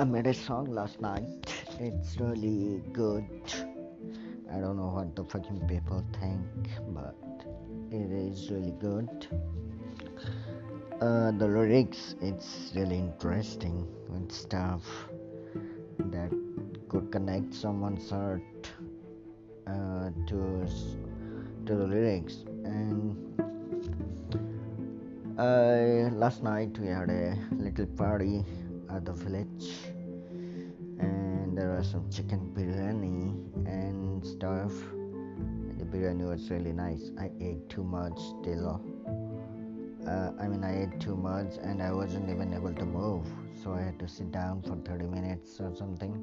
I made a song last night. It's really good. I don't know what the fucking people think, but it is really good. Uh, the lyrics, it's really interesting and stuff that could connect someone's heart uh, to to the lyrics. And uh, last night we had a little party at the village, and there was some chicken biryani and stuff. The biryani was really nice. I ate too much till. Uh, I mean, I ate too much and I wasn't even able to move, so I had to sit down for 30 minutes or something.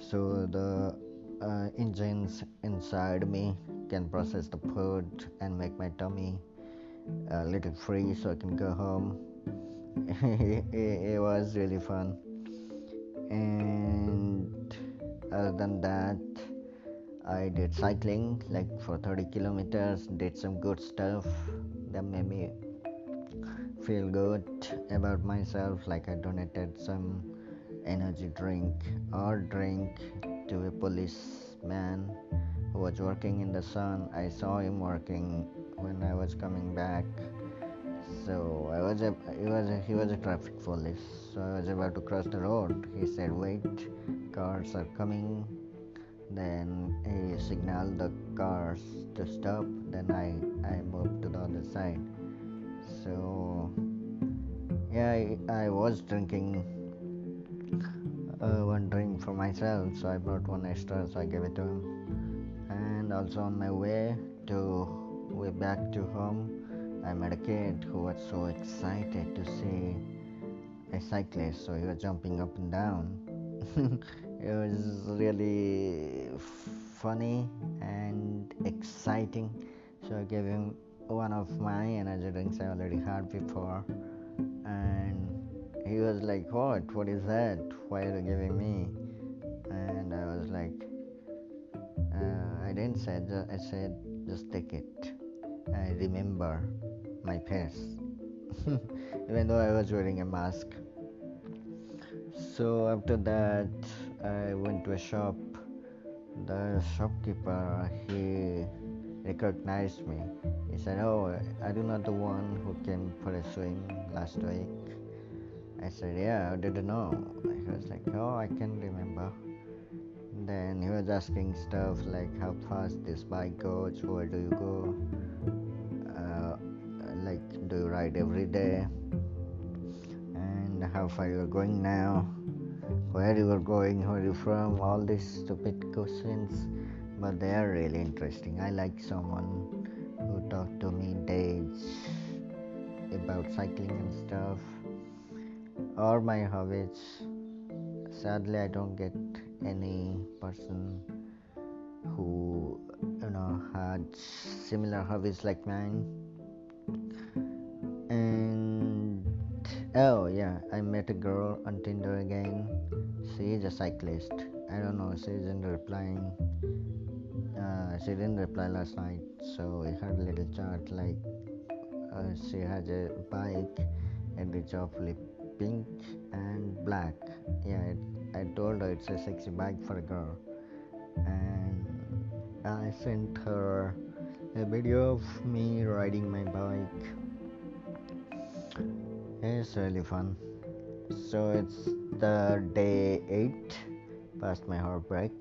So the uh, engines inside me can process the food and make my tummy a little free so I can go home. it, it was really fun. And other than that, I did cycling like for 30 kilometers, did some good stuff that made me feel good about myself. Like I donated some energy drink or drink to a policeman who was working in the sun. I saw him working when I was coming back. So I was a, he was a, he was a traffic police. So I was about to cross the road. He said, "Wait, cars are coming." Then he signaled the cars to stop. Then I I moved to the other side. So yeah, I, I was drinking uh, one drink for myself, so I brought one extra, so I gave it to him. And also on my way to way back to home, I met a kid who was so excited to see a cyclist, so he was jumping up and down. it was really funny and exciting. So I gave him one of my energy drinks I already had before, and he was like, "What? What is that? Why are you giving me?" And I was like, uh, "I didn't say. Just, I said, just take it. I remember my face, even though I was wearing a mask." So after that, I went to a shop. The shopkeeper he recognized me. He said, "Oh, are you not the one who came for a swim last week?" I said, Yeah, I didn't know. He was like, Oh, I can remember. Then he was asking stuff like how fast this bike goes, where do you go, uh, like do you ride every day, and how far you are going now, where you are going, where you from, all these stupid questions, but they are really interesting. I like someone who talked to me days about cycling and stuff. Or my hobbies. Sadly, I don't get any person who you know had similar hobbies like mine. And oh yeah, I met a girl on Tinder again. She is a cyclist. I don't know. She isn't replying. Uh, she didn't reply last night, so we had a little chat. Like uh, she has a bike, and it's awfully pink and black. Yeah, it, I told her it's a sexy bike for a girl, and I sent her a video of me riding my bike. It's really fun. So it's the day eight past my heartbreak,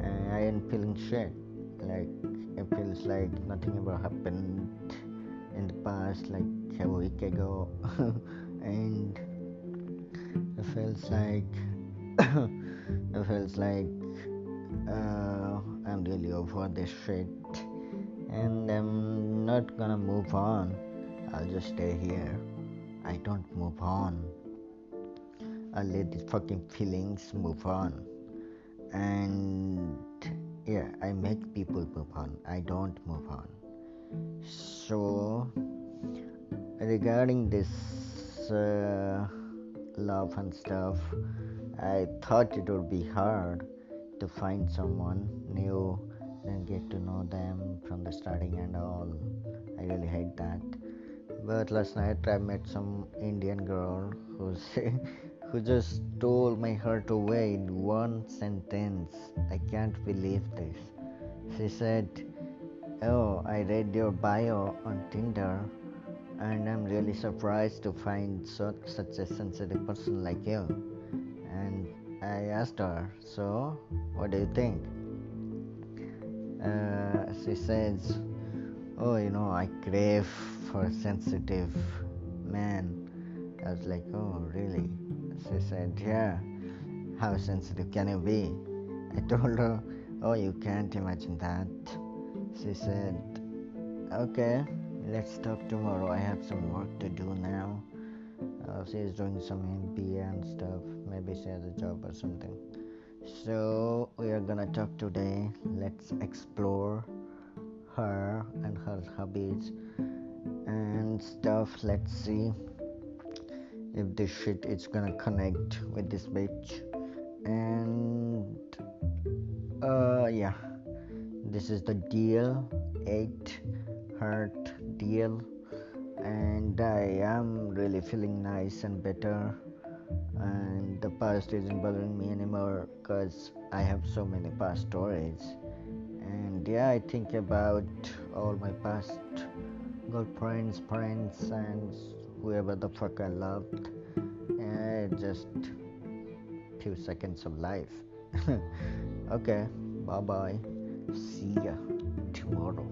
and I am feeling shit. Like it feels like nothing ever happened in the past, like a week ago, and it feels like it feels like uh, I'm really over this shit, and I'm not gonna move on. I'll just stay here. I don't move on. I let these fucking feelings move on, and yeah, I make people move on. I don't move on. So regarding this uh, love and stuff, I thought it would be hard to find someone new and get to know them from the starting and all. I really hate that. But last night I met some Indian girl who's who just stole my heart away in one sentence. I can't believe this. She said, Oh, I read your bio on Tinder and I'm really surprised to find such, such a sensitive person like you. And I asked her, So, what do you think? Uh, she says, Oh, you know, I crave for a sensitive man. I was like, Oh, really? She said, Yeah. How sensitive can you be? I told her, Oh, you can't imagine that. She said, Okay, let's talk tomorrow. I have some work to do now. Uh, she's doing some MBA and stuff. Maybe she has a job or something. So, we are gonna talk today. Let's explore her and her hobbies and stuff. Let's see if this shit is gonna connect with this bitch. And, uh, yeah this is the deal 8 heart deal and i am really feeling nice and better. And the past isn't bothering me anymore because i have so many past stories. And yeah i think about all my past girlfriends friends and whoever the fuck i loved. And just few seconds of life. Okay bye bye See ya tomorrow.